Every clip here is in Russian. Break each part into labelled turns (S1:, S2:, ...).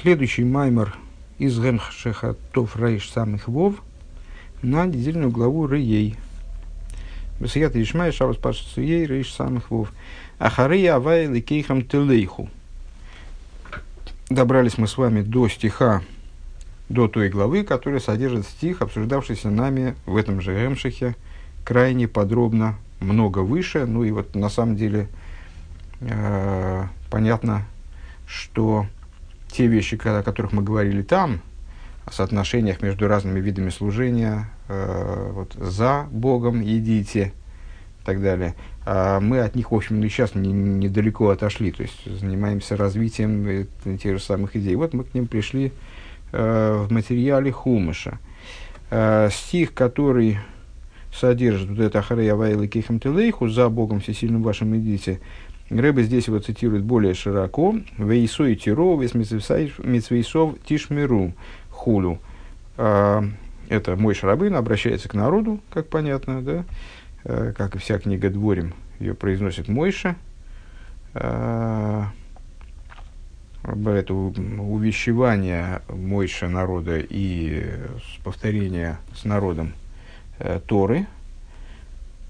S1: Следующий маймер из Гемшеха Тов самых Вов на недельную главу Рей. Басият Ишмай Шабас Пашцуей Рейш самых Вов. Ахария Авай Ликейхам Телейху. Добрались мы с вами до стиха, до той главы, которая содержит стих, обсуждавшийся нами в этом же Гемшехе, крайне подробно, много выше. Ну и вот на самом деле э, понятно, что те вещи, о которых мы говорили там, о соотношениях между разными видами служения, э, вот, за Богом идите и так далее, а мы от них, в общем, и сейчас не, недалеко отошли, то есть занимаемся развитием тех же самых идей. Вот мы к ним пришли э, в материале Хумыша. Э, стих, который содержит вот это Ахарея Вайла Кихам за Богом всесильным вашим идите, Рэбе здесь его цитирует более широко. Вейсой тиро, митсвейсов тишмиру хулю. А, это мой шарабын обращается к народу, как понятно, да? А, как и вся книга Дворим, ее произносит Мойша. А, это увещевание Мойша народа и повторение с народом э, Торы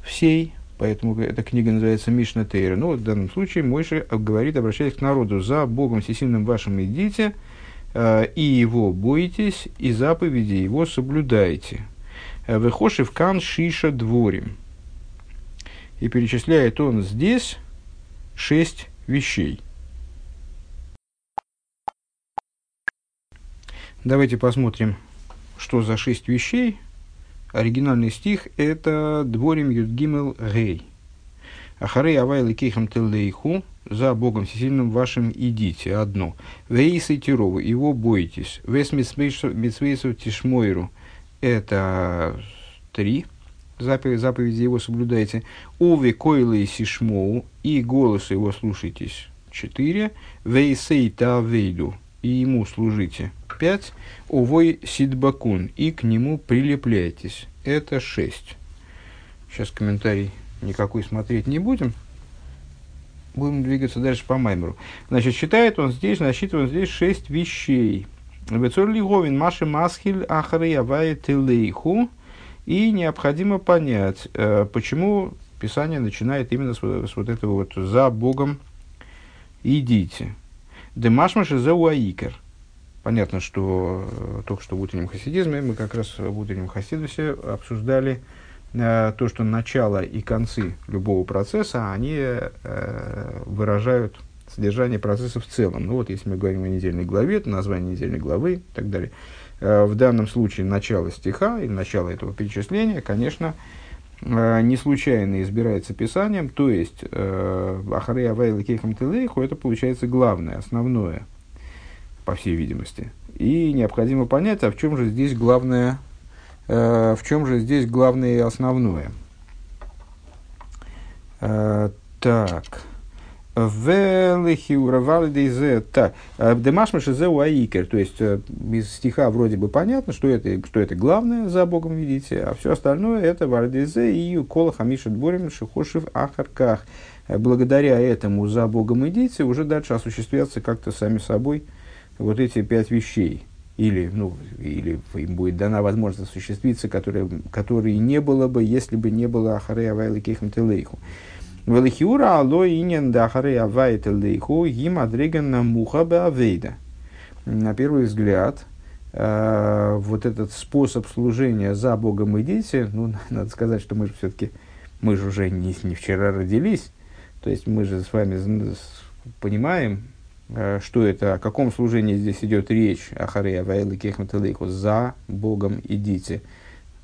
S1: всей, Поэтому эта книга называется Мишна Тейра. Ну, в данном случае Мойша говорит, обращаясь к народу, «За Богом всесильным вашим идите, э, и Его бойтесь, и заповеди Его соблюдайте. Э, Выхоши в кан шиша дворим». И перечисляет он здесь шесть вещей. Давайте посмотрим, что за шесть вещей – оригинальный стих – это «Дворим Юдгимел Гей». Ахарей Авай Кейхам Телейху, за Богом всесильным вашим идите, одно. Вейсы Тирову, его бойтесь. Вес Митсвейсов Тишмойру, это три заповеди его соблюдайте. Уве Койлы Сишмоу, и голос его слушайтесь, четыре. Вейсей Тавейду, и ему служите, 5. Увой сидбакун. И к нему прилепляйтесь. Это 6. Сейчас комментарий никакой смотреть не будем. Будем двигаться дальше по Маймеру. Значит, считает он здесь, насчитывает здесь 6 вещей. Бецорли Говин Маши Масхиль Ахары Явай Телейху. И необходимо понять, э, почему Писание начинает именно с вот этого вот «за Богом идите». Демашмаши за уаикер – Понятно, что э, только что в утреннем хасидизме мы как раз в утреннем хасидусе обсуждали э, то, что начало и концы любого процесса, они э, выражают содержание процесса в целом. Ну вот, если мы говорим о недельной главе, это название недельной главы и так далее. Э, в данном случае начало стиха или начало этого перечисления, конечно, э, не случайно избирается писанием, то есть э, Ахарея Вайла Кейхам Телейху, это получается главное, основное – по всей видимости. И необходимо понять, а в чем же здесь главное, э, в чем же здесь главное и основное. Э, так. Велихиуравалидейзе. Так. Э, Демашмашизе уаикер. То есть, э, из стиха вроде бы понятно, что это, что это главное за Богом видите, а все остальное это вардизе и кола хамишет борем шихошив ахарках. Э, благодаря этому за Богом идите уже дальше осуществятся как-то сами собой вот эти пять вещей, или, ну, или им будет дана возможность осуществиться, которые, которые не было бы, если бы не было Ахарея Вайла Кейхам Телейху. Велихиура алло инен да Ахарея Вайла Телейху им адреган муха беавейда. На первый взгляд, э, вот этот способ служения за Богом и дети, ну, надо сказать, что мы же все-таки, мы же уже не, не вчера родились, то есть мы же с вами понимаем, Э, что это, о каком служении здесь идет речь, Ахарея Вайлы Кехматалейху, за Богом идите.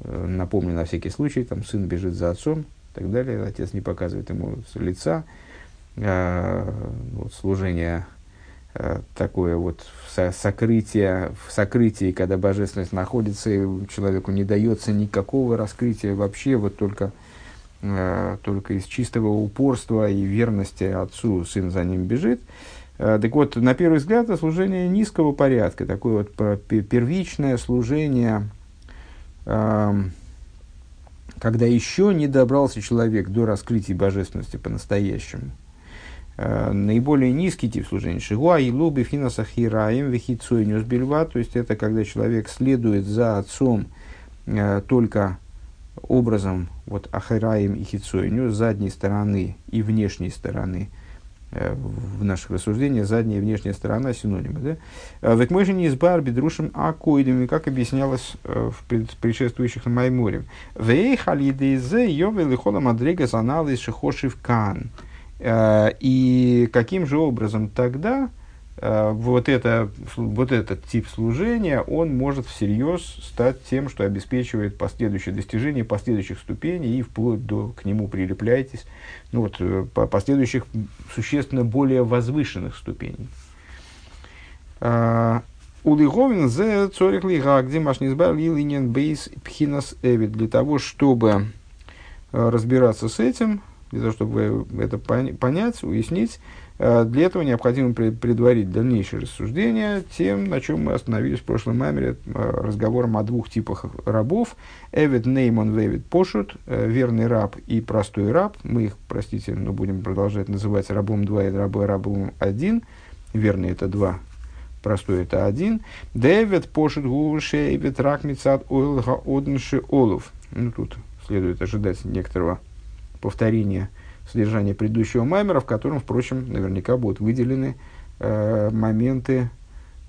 S1: Э, напомню на всякий случай, там сын бежит за отцом, и так далее, отец не показывает ему лица. Э, вот, служение такое вот сокрытие, в сокрытии, когда божественность находится, и человеку не дается никакого раскрытия вообще, вот только, только из чистого упорства и верности отцу сын за ним бежит. Так вот, на первый взгляд, это служение низкого порядка, такое вот первичное служение, когда еще не добрался человек до раскрытия божественности по-настоящему. э, наиболее низкий тип служения. Шигуа и луби финасахираем вихицуйнюс бельва, то есть это когда человек следует за отцом э, только образом вот ахираем и хицуйню с задней стороны и внешней стороны – в наших рассуждениях задняя и внешняя сторона синонимы. Да? Э, Век мы же не избар бедрушим акоидами, как объяснялось э, в предшествующих Майморе. Вей халидейзе йовел и хола мадрега анализ шихошив кан. И каким же образом тогда Э, вот, это, вот этот тип служения, он может всерьез стать тем, что обеспечивает последующее достижение последующих ступеней и вплоть до к нему прилепляйтесь, ну вот, э, по последующих существенно более возвышенных ступеней. А, Улиговин зе цорих лига, где машнизбар линен бейс пхинас эвид. Для того, чтобы э, разбираться с этим, для того, чтобы это понять, уяснить, Э, для этого необходимо предварить дальнейшее рассуждение тем, на чем мы остановились в прошлом мамере, э, разговором о двух типах рабов. Эвид Неймон Вевид Пошут, э, верный раб и простой раб. Мы их, простите, но будем продолжать называть рабом 2 и рабой рабом 1. Верный это 2, простой это 1. Дэвид Пошут Гуши Эвид Ракмицат Ойлга Однши Олов. Ну, тут следует ожидать некоторого повторения – содержание предыдущего маймера, в котором, впрочем, наверняка будут выделены э, моменты,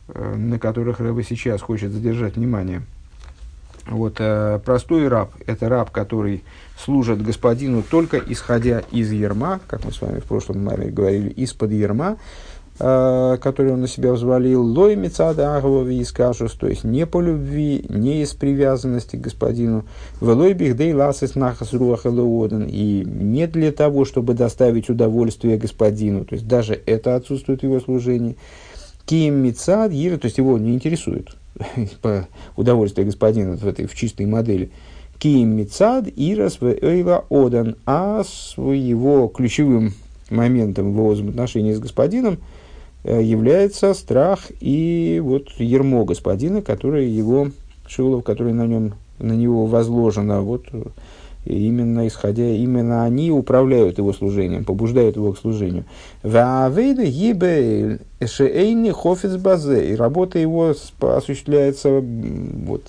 S1: э, на которых Рэба сейчас хочет задержать внимание. Вот, э, простой раб – это раб, который служит господину только исходя из ерма, как мы с вами в прошлом маме говорили, из-под ерма, который он на себя взвалил, лой мецада аговови искашус, то есть не по любви, не из привязанности к господину, велой бихдей ласис нахас руаха и не для того, чтобы доставить удовольствие господину, то есть даже это отсутствует в его служении. Ким мецад то есть его не интересует по удовольствию господина в этой в чистой модели. Ким мецад ирас в эйла одан, а его ключевым моментом в его взаимоотношении с господином – Э, является страх и вот ермо господина, который его, шилов, который на, нем, на него возложено, вот именно исходя, именно они управляют его служением, побуждают его к служению. И работа его осуществляется вот,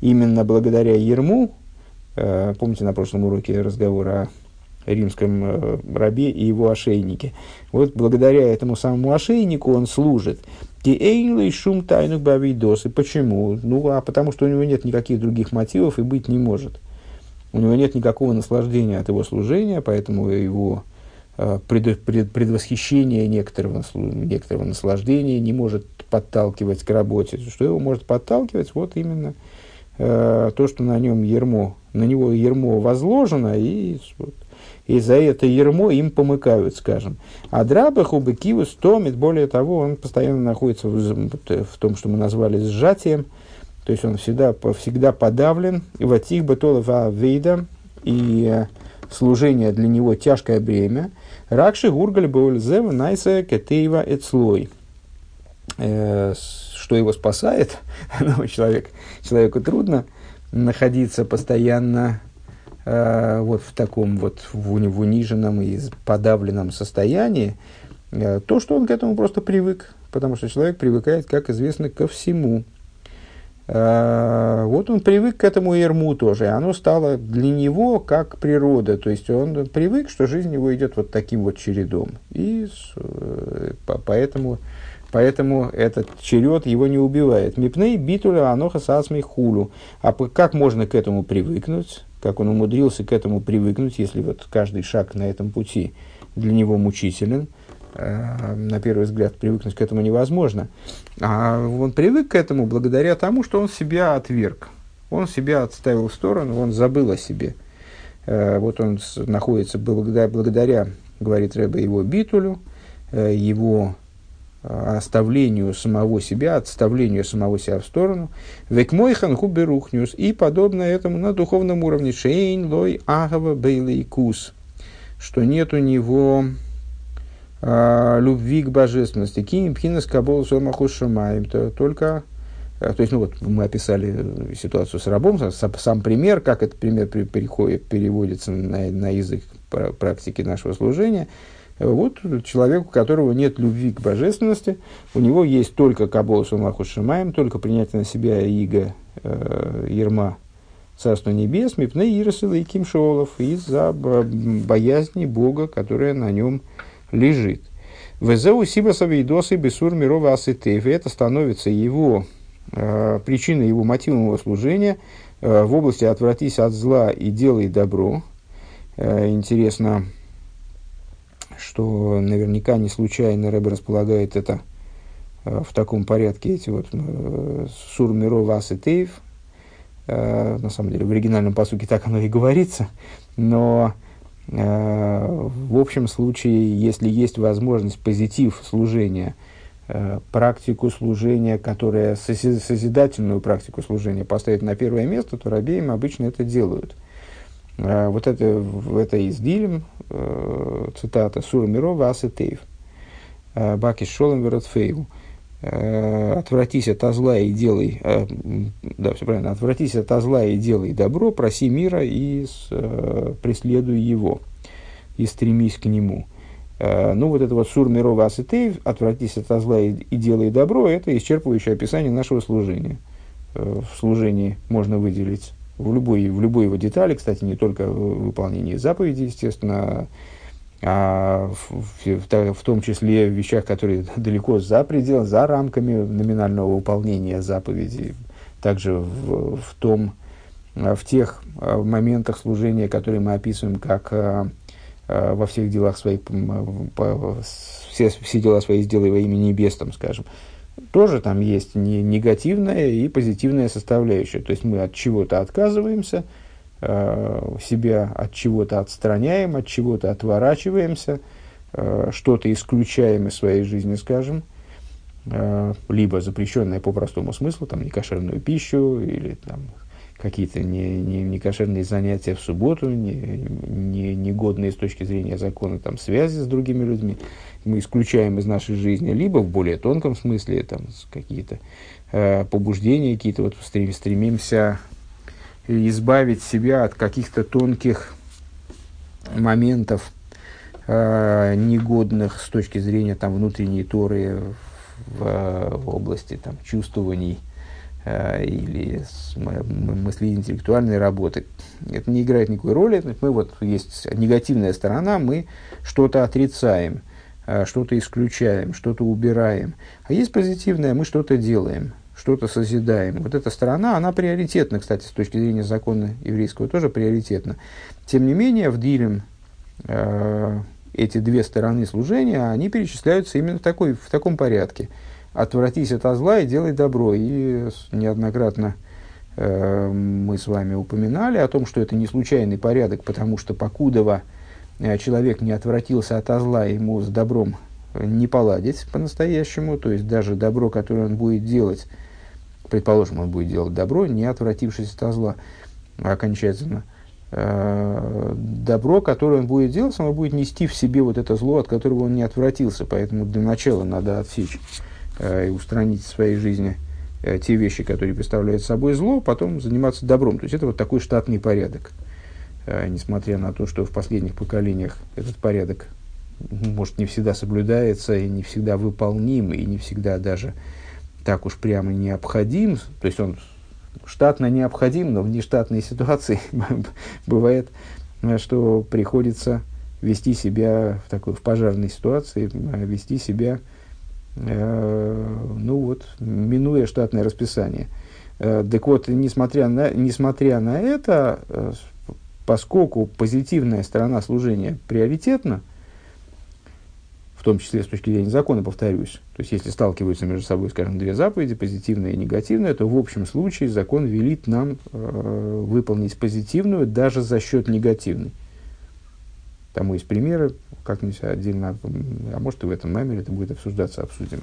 S1: именно благодаря ерму. Э, помните на прошлом уроке разговор о римском э, рабе и его ошейнике. Вот благодаря этому самому ошейнику он служит. и шум тайну бавидос. И почему? Ну, а потому что у него нет никаких других мотивов и быть не может. У него нет никакого наслаждения от его служения, поэтому его э, пред, пред, предвосхищение некоторого, некоторого наслаждения не может подталкивать к работе. Что его может подталкивать? Вот именно э, то, что на нем ермо, на него ермо возложено, и вот, и за это ермо им помыкают, скажем. А драбах кивус томит, более того, он постоянно находится в, в том, что мы назвали сжатием, то есть он всегда, всегда подавлен, и ватих батолова вейда, и э, служение для него тяжкое бремя. Ракши гургаль боульзев найса кетеева эцлой. Э, что его спасает? человек, человеку трудно находиться постоянно э, вот в таком вот в, в униженном и подавленном состоянии, э, то, что он к этому просто привык, потому что человек привыкает, как известно, ко всему. Э, вот он привык к этому ерму тоже, и оно стало для него как природа, то есть он привык, что жизнь его идет вот таким вот чередом, и э, по, поэтому Поэтому этот черед его не убивает. Мипней битуля аноха сасмей хулу. А как можно к этому привыкнуть? Как он умудрился к этому привыкнуть, если вот каждый шаг на этом пути для него мучителен, э, на первый взгляд привыкнуть к этому невозможно. А он привык к этому благодаря тому, что он себя отверг. Он себя отставил в сторону, он забыл о себе. Э, вот он находится благодаря, благодаря говорит Рэбе, его битулю, э, его оставлению самого себя, отставлению самого себя в сторону. Век мой ханху берухнюс. И подобно этому на духовном уровне. Шейн лой агава бейлей кус. Что нет у него а, любви к божественности. Ким пхинас кабол сомаху шамаем. Только а, то есть, ну вот мы описали ситуацию с рабом, сам, сам пример, как этот пример переходит, переводится на, на язык практики нашего служения – Вот человек, у которого нет любви к божественности, у него есть только Кабола Сумаху Шимаем, только принятие на себя иго э, Ерма Царства Небес, Мипне Ирсила и Ким Шиолов, из-за боязни Бога, которая на нем лежит. Везеу Сибаса Вейдосы Бесур Мирова Аситев. Это становится его э, причиной, его мотивом его служения э, в области «отвратись от зла и делай добро». Э, интересно, что наверняка не случайно Рэбе располагает это э, в таком порядке, эти вот э, «Сур Мирова Аситев», Э, на самом деле в оригинальном посуке так оно и говорится, но в общем случае, если есть возможность позитив служения, практику служения, которая созидательную практику служения поставить на первое место, то рабеем обычно это делают. Вот это, это из Дилем, цитата Сура Мирова Асетеев, Бакиш Шолом Веротфееву. Э, отвратись от зла и делай, э, да, все правильно, отвратись от зла и делай добро, проси мира и э, преследуй его, и стремись к нему. Ну, вот это вот сур мирова асетей, отвратись от зла и, и делай добро, это исчерпывающее описание нашего служения. В служении можно выделить в любой, в любой его детали, кстати, не только в выполнении заповедей, естественно, а в, в, в том числе в вещах, которые далеко за пределами, за рамками номинального выполнения заповедей, также в, в, том, в тех а, моментах служения, которые мы описываем как а, а, во всех делах своих, все, все дела свои сделай во имя небес, там, скажем, тоже там есть не негативная и позитивная составляющая. То есть мы от чего-то отказываемся – Э, себя от чего-то отстраняем, от чего-то отворачиваемся, э, что-то исключаем из своей жизни, скажем, э, либо запрещенное по простому смыслу, там, некошерную пищу или там, какие-то не, не, некошерные занятия в субботу, не, не, негодные с точки зрения закона там, связи с другими людьми, мы исключаем из нашей жизни, либо в более тонком смысле там, какие-то э, побуждения, какие-то вот стрем, стремимся избавить себя от каких-то тонких моментов, э, негодных с точки зрения там, внутренней торы в, в области там, чувствований или с, мысли интеллектуальной работы. Это не играет никакой роли. Мы вот есть негативная сторона, мы что-то отрицаем, э, что-то исключаем, что-то убираем. А есть позитивное, мы что-то делаем что-то созидаем. Вот эта сторона, она приоритетна, кстати, с точки зрения закона еврейского тоже приоритетна. Тем не менее, в Дилем э, эти две стороны служения, они перечисляются именно в, такой, в таком порядке. Отвратись от зла и делай добро. И неоднократно э, мы с вами упоминали о том, что это не случайный порядок, потому что покудова э, человек не отвратился от зла, ему с добром не поладить по-настоящему, то есть даже добро, которое он будет делать, предположим, он будет делать добро, не отвратившись от зла окончательно, э, добро, которое он будет делать, оно будет нести в себе вот это зло, от которого он не отвратился. Поэтому для начала надо отсечь э, и устранить в своей жизни э, те вещи, которые представляют собой зло, потом заниматься добром. То есть это вот такой штатный порядок. Несмотря на то, что в последних поколениях этот порядок может не всегда соблюдается и не всегда выполним, и не всегда даже так уж прямо необходим, то есть он штатно необходим, но в нештатной ситуации бывает, что приходится вести себя в такой в пожарной ситуации, вести себя, э, ну вот, минуя штатное расписание. Э, так вот, несмотря на, несмотря на это, э, поскольку позитивная сторона служения приоритетна, в том числе с точки зрения закона, повторюсь. То есть, если сталкиваются между собой, скажем, две заповеди, позитивная и негативная, то в общем случае закон велит нам э, выполнить позитивную даже за счет негативной. Тому есть примеры, как-нибудь отдельно, а может и в этом мемере это будет обсуждаться, обсудим.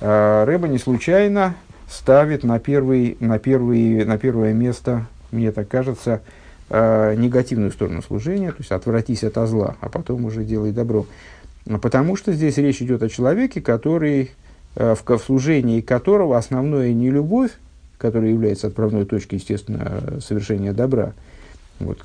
S1: Э, Рэба не случайно ставит на, первый, на, первый, на первое место, мне так кажется, э, негативную сторону служения, то есть отвратись от зла, а потом уже делай добро. Потому что здесь речь идет о человеке, который, э, в, в служении которого основное не любовь, которая является отправной точкой, естественно, совершения добра, вот,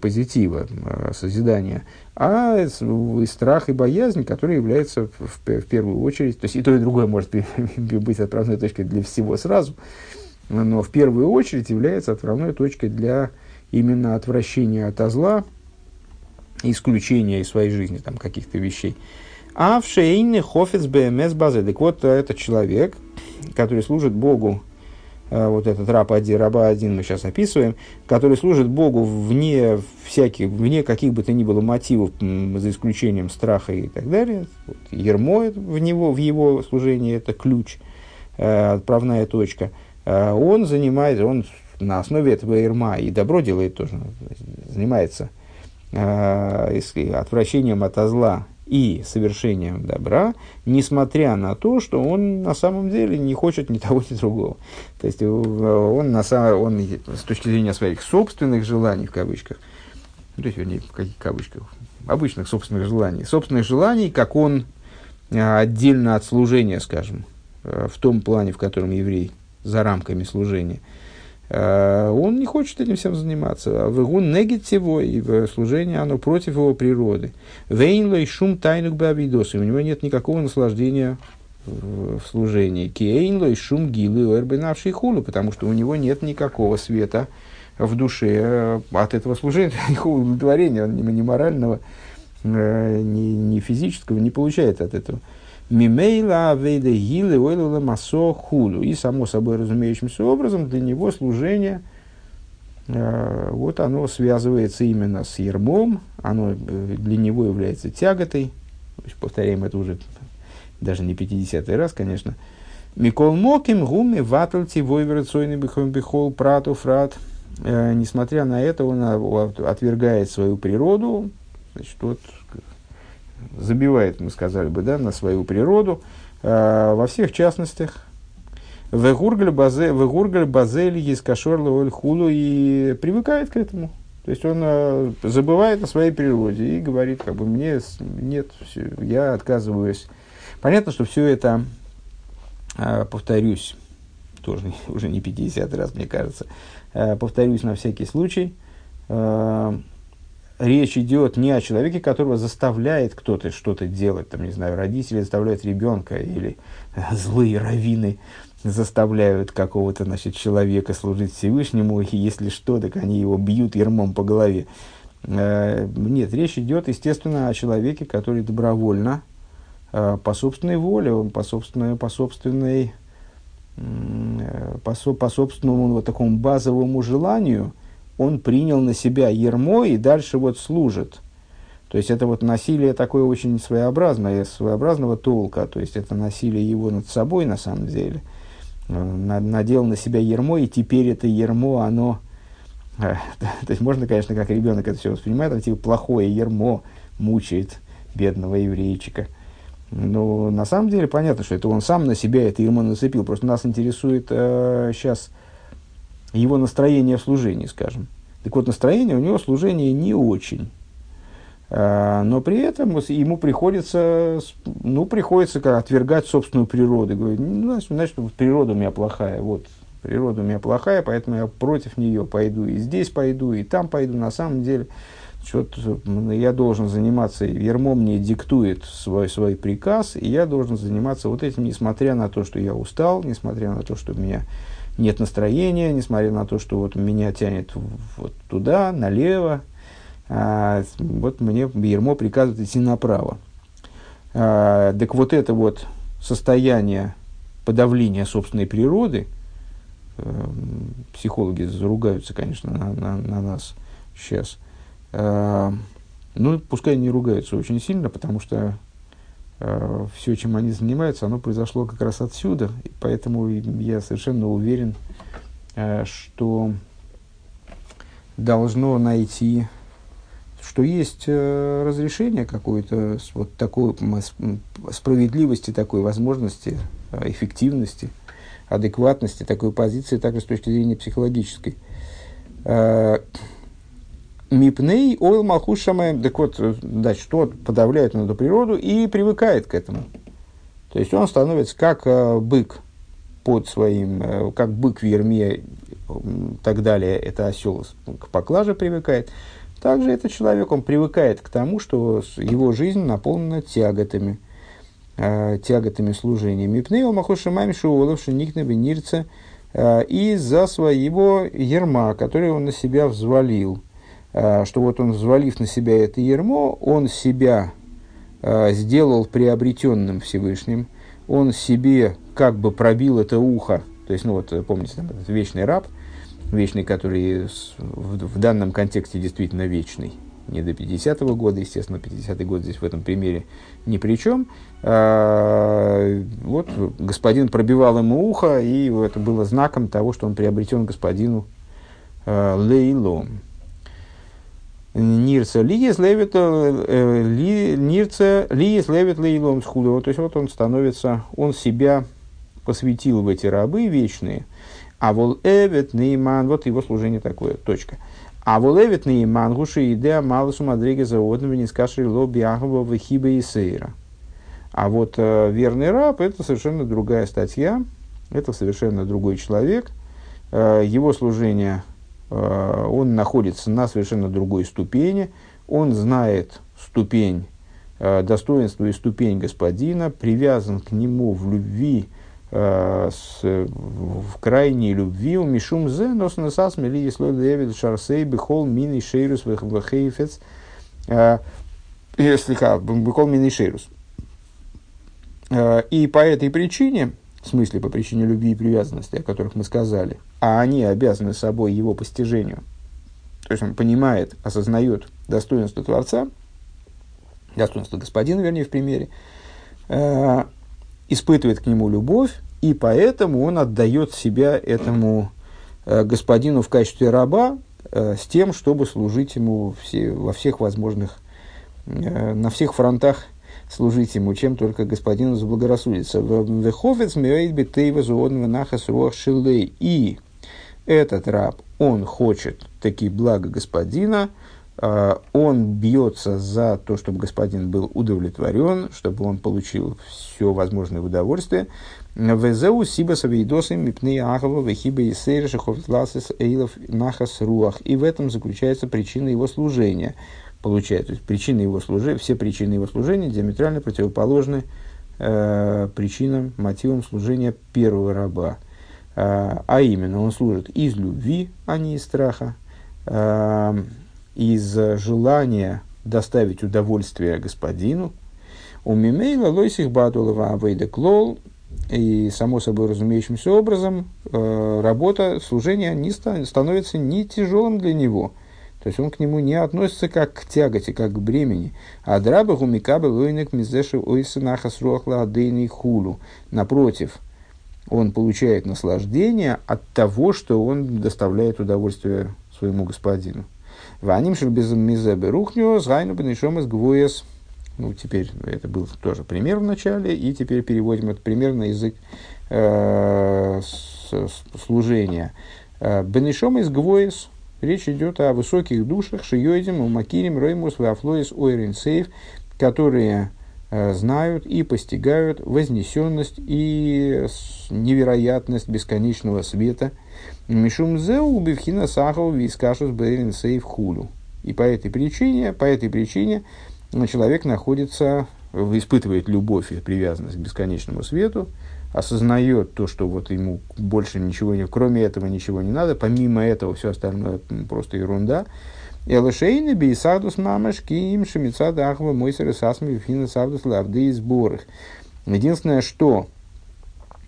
S1: позитива, созидания, а и страх и боязнь, который является в, в первую очередь, то есть и то, и другое может быть отправной точкой для всего сразу, но в первую очередь является отправной точкой для именно отвращения от зла, исключения из своей жизни там, каких-то вещей. А в Шейне Хофец БМС базы. Так вот, это человек, который служит Богу, э, вот этот раб один, раба один мы сейчас описываем, который служит Богу вне всяких, вне каких бы то ни было мотивов, за исключением страха и так далее. Вот, ермо в, него, в его служении это ключ, э, отправная точка. Э, он занимается, он на основе этого ерма и добро делает тоже, занимается отвращением от зла и совершением добра, несмотря на то, что он на самом деле не хочет ни того, ни другого. То есть он, на самом, он с точки зрения своих собственных желаний, в кавычках, ну, то есть, вернее, в каких кавычках, обычных собственных желаний, собственных желаний, как он а, отдельно от служения, скажем, э, в том плане, в котором еврей за рамками служения – Э, он не хочет этим всем заниматься. В его негативо и в служении оно против его природы. Вейнлой шум тайнук бабидос. И у него нет никакого наслаждения в служении. Кейнлой шум гилы эрбенавший хулу, потому что у него нет никакого света в душе э, от этого служения, никакого удовлетворения, ни, морального, э, ни, ни физического не получает от этого. Мимейла авейда гилы ойлала масо хулу. И само собой разумеющимся образом для него служение, э, вот оно связывается именно с ермом, оно э, для него является тяготой. Повторяем это уже даже не 50 раз, конечно. Микол Моким гуми ватальти войверцойный бихом бихол прату фрат. Э, несмотря на это, он отвергает свою природу. Значит, вот забивает, мы сказали бы, да, на свою природу э, во всех частностях. Вегургаль базель из кашорла хулу и привыкает к этому. То есть он э, забывает о своей природе и говорит, как бы мне нет, все, я отказываюсь. Понятно, что все это, э, повторюсь, тоже уже не 50 раз, мне кажется, э, повторюсь на всякий случай, э, речь идет не о человеке, которого заставляет кто-то что-то делать, там, не знаю, родители заставляют ребенка или злые раввины заставляют какого-то, значит, человека служить Всевышнему, и если что, так они его бьют ермом по голове. Э, нет, речь идет, естественно, о человеке, который добровольно, э, по собственной воле, по собственной, по собственной, э, по, по собственному вот такому базовому желанию – он принял на себя ермо и дальше вот служит. То есть это вот насилие такое очень своеобразное, своеобразного толка. То есть это насилие его над собой на самом деле. Надел на себя ермо, и теперь это ермо, оно... то есть можно, конечно, как ребенок это все воспринимает, а типа плохое ермо мучает бедного еврейчика. Но на самом деле понятно, что это он сам на себя это ермо нацепил. Просто нас интересует э, сейчас его настроение в служении, скажем. Так вот, настроение у него служение не очень. А, но при этом ему приходится, ну, приходится как, отвергать собственную природу. Говорит, ну, значит, значит, природа у меня плохая. Вот, природа у меня плохая, поэтому я против нее пойду. И здесь пойду, и там пойду. На самом деле, что я должен заниматься, Ермо мне диктует свой, свой приказ, и я должен заниматься вот этим, несмотря на то, что я устал, несмотря на то, что меня нет настроения, несмотря на то, что вот меня тянет вот туда, налево, а, вот мне Ермо приказывает идти направо. А, так вот это вот состояние подавления собственной природы, э, психологи заругаются, конечно, на, на, на нас сейчас, э, ну, пускай не ругаются очень сильно, потому что все, чем они занимаются, оно произошло как раз отсюда. И поэтому я совершенно уверен, э, что должно найти, что есть э, разрешение какой-то вот такой справедливости, такой возможности, эффективности, адекватности такой позиции, также с точки зрения психологической. Мипней ойл малхус шамаем. Так вот, значит, тот подавляет эту природу и привыкает к этому. То есть он становится как э, бык под своим, э, как бык в ерме так далее, это осел к поклаже привыкает. Также этот человек, он привыкает к тому, что его жизнь наполнена тяготами, э, тяготами служения. Мипнейл махошимами шуоловши никнебе нирца э, из-за своего ерма, который он на себя взвалил. Э, что вот он, взвалив на себя это ермо, он себя э, сделал приобретенным Всевышним, он себе как бы пробил это ухо, то есть, ну вот, помните, там этот вечный раб, вечный, который в данном контексте действительно вечный, не до 50-го года, естественно, 50-й год здесь в этом примере ни при чем. А, вот господин пробивал ему ухо, и это было знаком того, что он приобретен господину а, Лейлом. Нирца лиес левит э, нирца лиес левит лейлом схудого. То есть вот он становится, он себя посвятил в эти рабы вечные. А вол эвет нейман, вот его служение такое, точка. А вол эвет нейман гуши идея малосу мадрига заводного не скаши лоби ахова вахиба и сейра. А вот э, верный раб это совершенно другая статья, это совершенно другой человек. Э, его служение он находится на совершенно другой ступени, он знает ступень э, достоинства и ступень господина, привязан к нему в любви, э, с, в крайней любви, у Мишум Зе, нос насас мели слой левит шарсей бихол мини шейрус вахейфец, если бихол мини шейрус. И по этой причине, в смысле по причине любви и привязанности, о которых мы сказали, а они обязаны собой его постижению. То есть он понимает, осознает достоинство Творца, достоинство Господина, вернее, в примере, э, испытывает к нему любовь, и поэтому он отдает себя этому э, господину в качестве раба э, с тем, чтобы служить ему все, во всех возможных, э, на всех фронтах служить ему, чем только господину заблагорассудится. Веховец миоид битейва зуодного нахас руах шилей. И этот раб, он хочет такие блага господина, а, он бьется за то, чтобы господин был удовлетворен, чтобы он получил все возможное удовольствие. Везеу сиба савейдосим мипны ахава вехиба и шаховтласис эйлов нахас руах. И в этом заключается причина его служения получает. То есть причины его служения, все причины его служения диаметрально противоположны э, причинам, мотивам служения первого раба. Э, а именно, он служит из любви, а не из страха, э, из желания доставить удовольствие господину. У Мимейла лойсих бадулова авейда клол, и само собой разумеющимся образом э, работа, служение не становится не тяжелым для него – то есть он к нему не относится как к тяготи, как к бремени. А драба гумикаба лойнек мизеши ойса нахас руахла хулу. Напротив, он получает наслаждение от того, что он доставляет удовольствие своему господину. Ваним без мизебе рухню, згайну бенешом из гвоес. Ну, теперь это был тоже пример в начале, и теперь переводим этот пример на язык э, служения. Э, бенешом из гвоес, Речь идет о высоких душах, шиёйдим, умакирим, реймус, вафлоис, ойрин, сейф, которые э, знают и постигают вознесенность и невероятность бесконечного света. Мишумзеу убивхина сахов вискашус бейрин сейф хулю. И по этой причине, по этой причине человек находится, испытывает любовь и привязанность к бесконечному свету, осознает то, что вот ему больше ничего не, кроме этого ничего не надо, помимо этого все остальное просто ерунда. Элышейны бейсадус мамашки им шамица дахва мойсер сасми фина савдус лавды и сборах. Единственное, что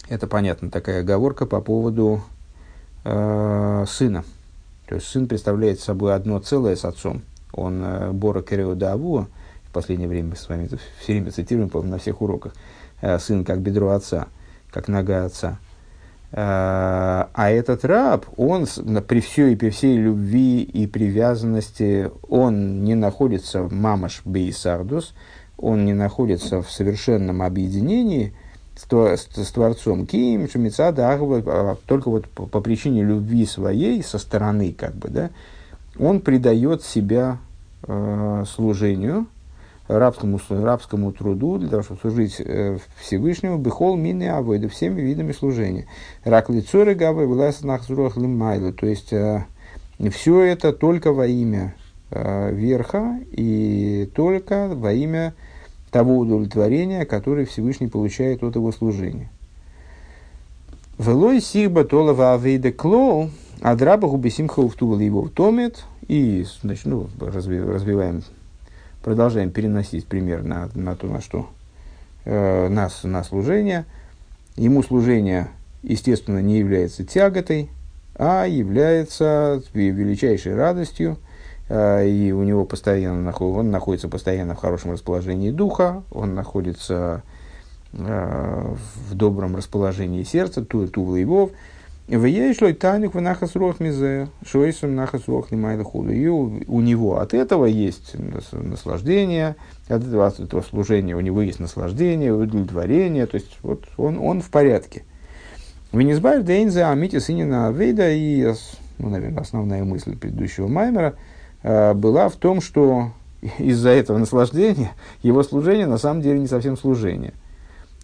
S1: это понятно, такая оговорка по поводу э, сына. То есть сын представляет собой одно целое с отцом. Он э, Бора Кереодаву, в последнее время мы с вами все время цитируем, на всех уроках, э, сын как бедро отца как нога отца. А, а этот раб, он при всей и при всей любви и привязанности, он не находится в мамаш бейсардус, он не находится в совершенном объединении с, с, с Творцом Кием, а только вот по, по причине любви своей со стороны, как бы, да, он предает себя э, служению, рабскому, рабскому труду, для того, чтобы служить э, Всевышнему, бехол мины авойда, всеми видами служения. Рак лицоры гавы власть нахзурах лимайлы. То есть, э, все это только во имя э, верха и только во имя того удовлетворения, которое Всевышний получает от его служения. Велой сигба толова авейда клоу, адраба губесимха уфтувал его томит, и значит, ну, развиваем продолжаем переносить пример на, на то, на что э, нас на служение. Ему служение, естественно, не является тяготой, а является величайшей радостью, э, и у него постоянно он находится постоянно в хорошем расположении духа, он находится э, в добром расположении сердца, ту, ту его, в ей шло тайник в нахас рох мизе, шойсом нахас рох не худу. И у, у него от этого есть наслаждение, от этого, от этого служения у него есть наслаждение, удовлетворение, то есть вот он, он в порядке. Вы не избавь Дейнзе Амити Синина Авейда, и, ну, наверное, основная мысль предыдущего Маймера э, была в том, что из-за этого наслаждения его служение на самом деле не совсем служение –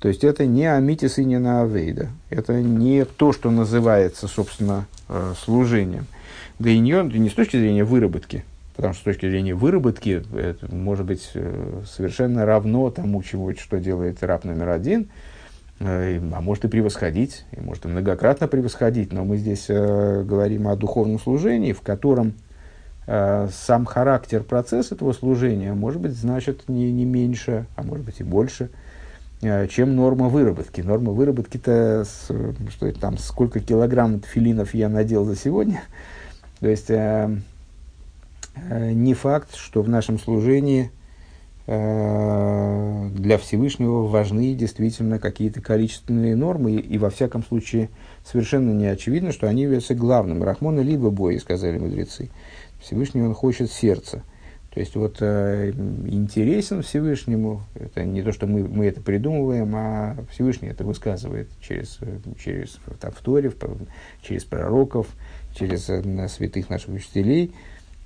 S1: то есть это не амитис и не на авейда. Это не то, что называется, собственно, э, служением. Да и не, не с точки зрения выработки, потому что с точки зрения выработки это может быть э, совершенно равно тому, чего, что делает раб номер один, э, а может и превосходить, и может и многократно превосходить. Но мы здесь говорим о духовном служении, в котором сам характер процесса этого служения может быть значит не, не меньше, а может быть и больше – чем норма выработки. Норма выработки-то, что это там, сколько килограмм филинов я надел за сегодня. То есть, э, э, не факт, что в нашем служении э, для Всевышнего важны действительно какие-то количественные нормы, и, и во всяком случае совершенно не очевидно, что они являются главным. Рахмона либо бои, сказали мудрецы. Всевышний он хочет сердца. То есть вот э, интересен Всевышнему, это не то, что мы, мы это придумываем, а Всевышний это высказывает через, через там, в Торе, через пророков, через э, святых наших учителей,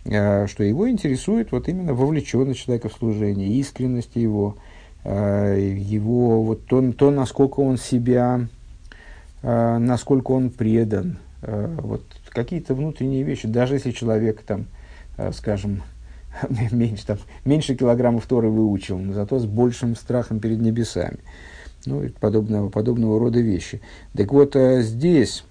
S1: э, что его интересует вот именно вовлеченность человека в служение, искренность его, его вот то, то, насколько он себя, насколько он предан, вот какие-то внутренние вещи, даже если человек там, скажем, меньше, там, меньше килограммов Торы выучил, но зато с большим страхом перед небесами. Ну, и подобного, подобного рода вещи. Так вот, э, здесь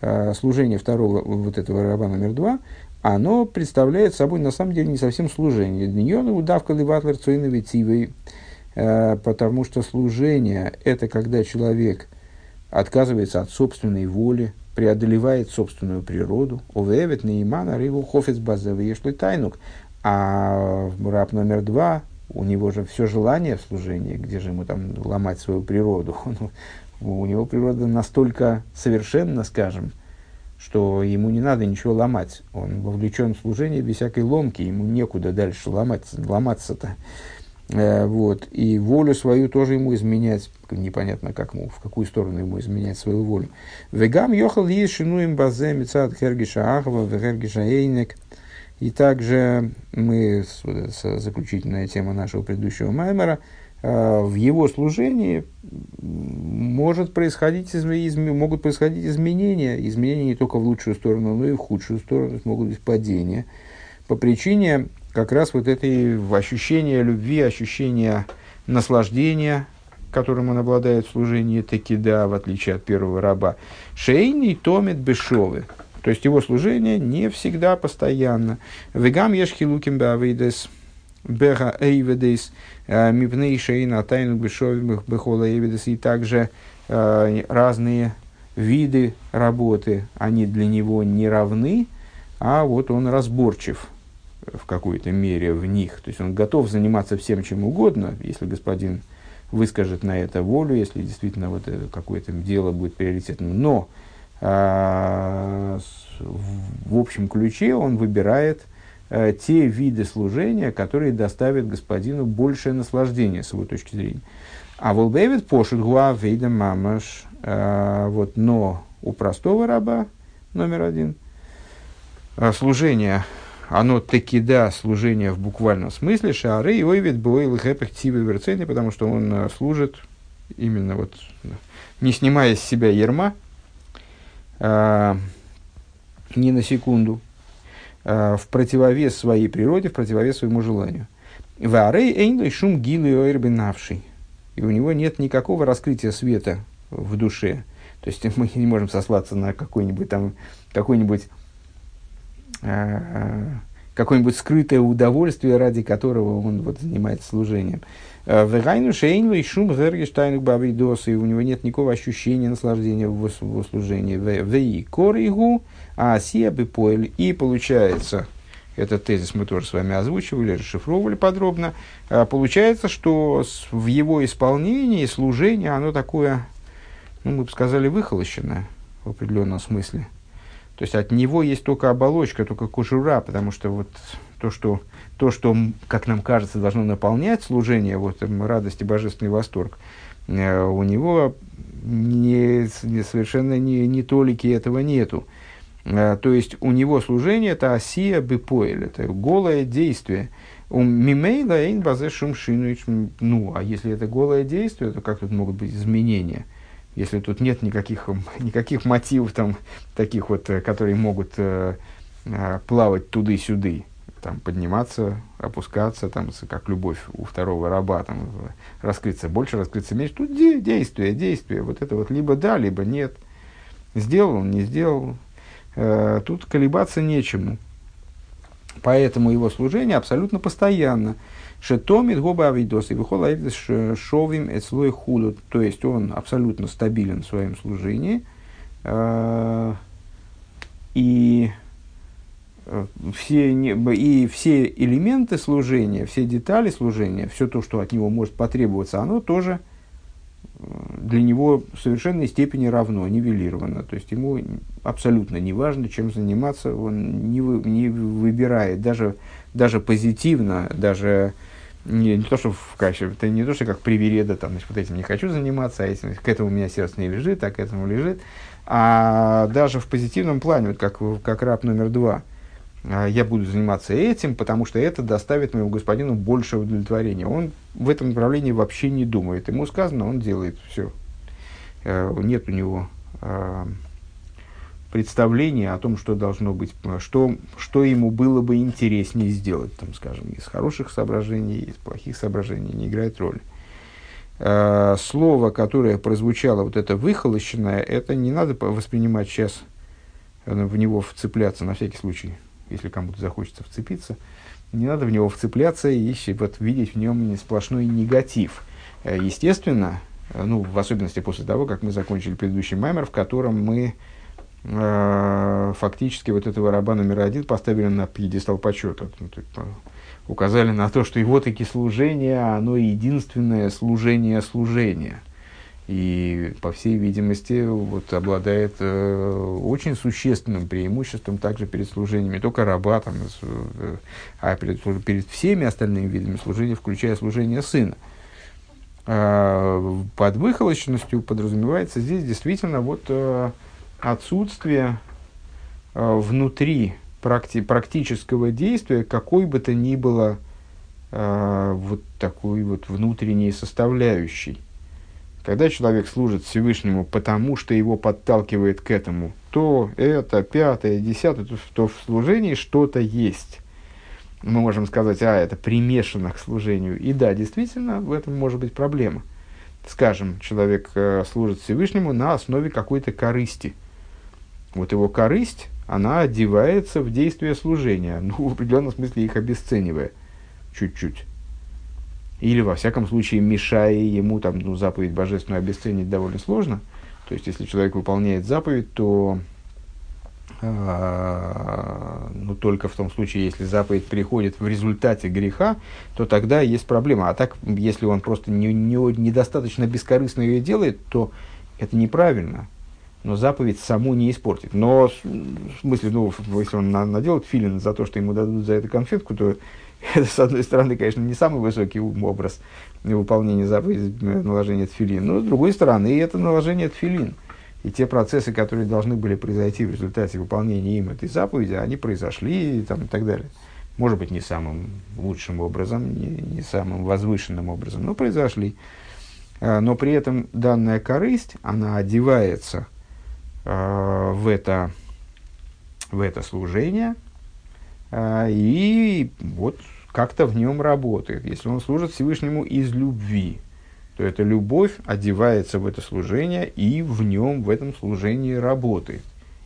S1: э, служение второго, вот этого раба номер два, оно представляет собой на самом деле не совсем служение. Дневно удавка ливатлер цойновицивый, э, потому что служение – это когда человек отказывается от собственной воли, преодолевает собственную природу, овевет неймана рыбу хофец базовый тайнук, а раб номер два, у него же все желание в служении, где же ему там ломать свою природу. у него природа настолько совершенна, скажем, что ему не надо ничего ломать. Он вовлечен в служение без всякой ломки, ему некуда дальше ломать, ломаться-то. Э, вот. И волю свою тоже ему изменять, непонятно как ему, в какую сторону ему изменять свою волю. Вегам йохал есть им базе мецад хергиша ахва вегергиша эйнек – и также мы, заключительная тема нашего предыдущего Маймера, э, в его служении может происходить, могут происходить изменения, изменения не только в лучшую сторону, но и в худшую сторону, могут быть падения, по причине как раз вот этой ощущения любви, ощущения наслаждения, которым он обладает в служении таки да, в отличие от первого раба. Шейный томит бешовы. То есть его служение не всегда постоянно. Вегам ешхи луким бавейдес беха эйведес э, мипней шейна тайну бешових бехола эйведес. И также э, разные виды работы, они для него не равны, а вот он разборчив в какой-то мере в них. То есть он готов заниматься всем чем угодно, если господин выскажет на это волю, если действительно вот какое-то дело будет приоритетным. Но в общем ключе он выбирает э, те виды служения, которые доставят господину большее наслаждение с его точки зрения. А волбевит пошит гуа вейда мамаш, э, вот, но у простого раба номер один э, служение оно таки да, служение в буквальном смысле, шары и ойвит бойл хэпэктивы верцейны, потому что он служит именно вот, не снимая с себя ерма, ни на секунду, э, в противовес своей природе, в противовес своему желанию. Варей эйнлой шум гилы ойрбинавший. И у него нет никакого раскрытия света в душе. То есть мы не можем сослаться на какой-нибудь там, какой-нибудь Э, какое-нибудь скрытое удовольствие, ради которого он вот, занимается служением. Э, Вегайну шейну и шум гергештайнук бабидос, и у него нет никакого ощущения наслаждения в его служении. Вей коригу, а сия поэль. И получается, этот тезис мы тоже с вами озвучивали, расшифровывали подробно. Э, получается, что в его исполнении служение, оно такое, ну, мы бы сказали, выхолощенное в определенном смысле. То есть от него есть только оболочка, только кожура, потому что вот то, что, то, что как нам кажется, должно наполнять служение, вот радость и божественный восторг, э, у него не, не, совершенно не, не толики этого нету. Э, то есть у него служение это осия бепоэль, это голое действие. У мимейла эйн базе шумшину. Ну, а если это голое действие, то как тут могут быть изменения? Если тут нет никаких, никаких мотивов там, таких вот, э, которые могут э, э, плавать туды-сюды, там, подниматься, опускаться, там, как любовь у второго раба, там, раскрыться больше, раскрыться меньше. Тут де- действие, действие. Вот это вот либо да, либо нет. Сделал, не сделал. Э, тут колебаться нечему. Поэтому его служение абсолютно постоянно. Шетомит гоба авидос и выхол шовим эцлой худу. То есть он абсолютно стабилен в своем служении. Э, и э, все, и все элементы служения, все детали служения, все то, что от него может потребоваться, оно тоже э, для него в совершенной степени равно, нивелировано. То есть ему абсолютно не важно, чем заниматься, он не, вы, не выбирает даже, даже позитивно, даже не, не то, что в качестве, это не то, что как привереда, там, значит, вот этим не хочу заниматься, а этим, к этому у меня сердце не лежит, а к этому лежит. А даже в позитивном плане, вот как, как раб номер два, а, я буду заниматься этим, потому что это доставит моему господину больше удовлетворения. Он в этом направлении вообще не думает. Ему сказано, он делает все. Э, нет у него а, представление о том, что должно быть, что, что ему было бы интереснее сделать, там, скажем, из хороших соображений, из плохих соображений, не играет роли. Э, слово, которое прозвучало, вот это выхолощенное, это не надо воспринимать сейчас, в него вцепляться на всякий случай, если кому-то захочется вцепиться, не надо в него вцепляться и вот, видеть в нем сплошной негатив. Э, естественно, ну, в особенности после того, как мы закончили предыдущий маймер, в котором мы Э, фактически вот этого раба номер один поставили на пьедестал почета. Ну, указали на то, что его таки служение, оно единственное служение служения. И, по всей видимости, вот, обладает э, очень существенным преимуществом также перед служением не только раба, там, э, а перед, перед всеми остальными видами служения, включая служение сына. Э, под выхолощенностью подразумевается здесь действительно вот, э, отсутствие э, внутри практи практического действия какой бы то ни было э, вот такой вот внутренней составляющей. Когда человек служит Всевышнему, потому что его подталкивает к этому, то это, пятое, десятое, то, то в служении что-то есть. Мы можем сказать, а, это примешано к служению. И да, действительно, в этом может быть проблема. Скажем, человек э, служит Всевышнему на основе какой-то корысти – вот его корысть, она одевается в действие служения, ну, в определенном смысле их обесценивая чуть-чуть. Или, во всяком случае, мешая ему, там, ну, заповедь божественную обесценить довольно сложно. То есть, если человек выполняет заповедь, то э, ну, только в том случае, если заповедь приходит в результате греха, то тогда есть проблема. А так, если он просто не, не, недостаточно бескорыстно ее делает, то это неправильно но заповедь саму не испортит. Но, в смысле, ну, если он наделает филин за то, что ему дадут за это конфетку, то это, с одной стороны, конечно, не самый высокий образ выполнения заповеди наложения тфилин, но с другой стороны, это наложение тфилин. и те процессы, которые должны были произойти в результате выполнения им этой заповеди, они произошли и, там, и так далее. Может быть, не самым лучшим образом, не, не самым возвышенным образом, но произошли. А, но при этом данная корысть, она одевается э, в, это, в это служение, э, и вот как-то в нем работает. Если он служит Всевышнему из любви, то эта любовь одевается в это служение и в нем, в этом служении работает.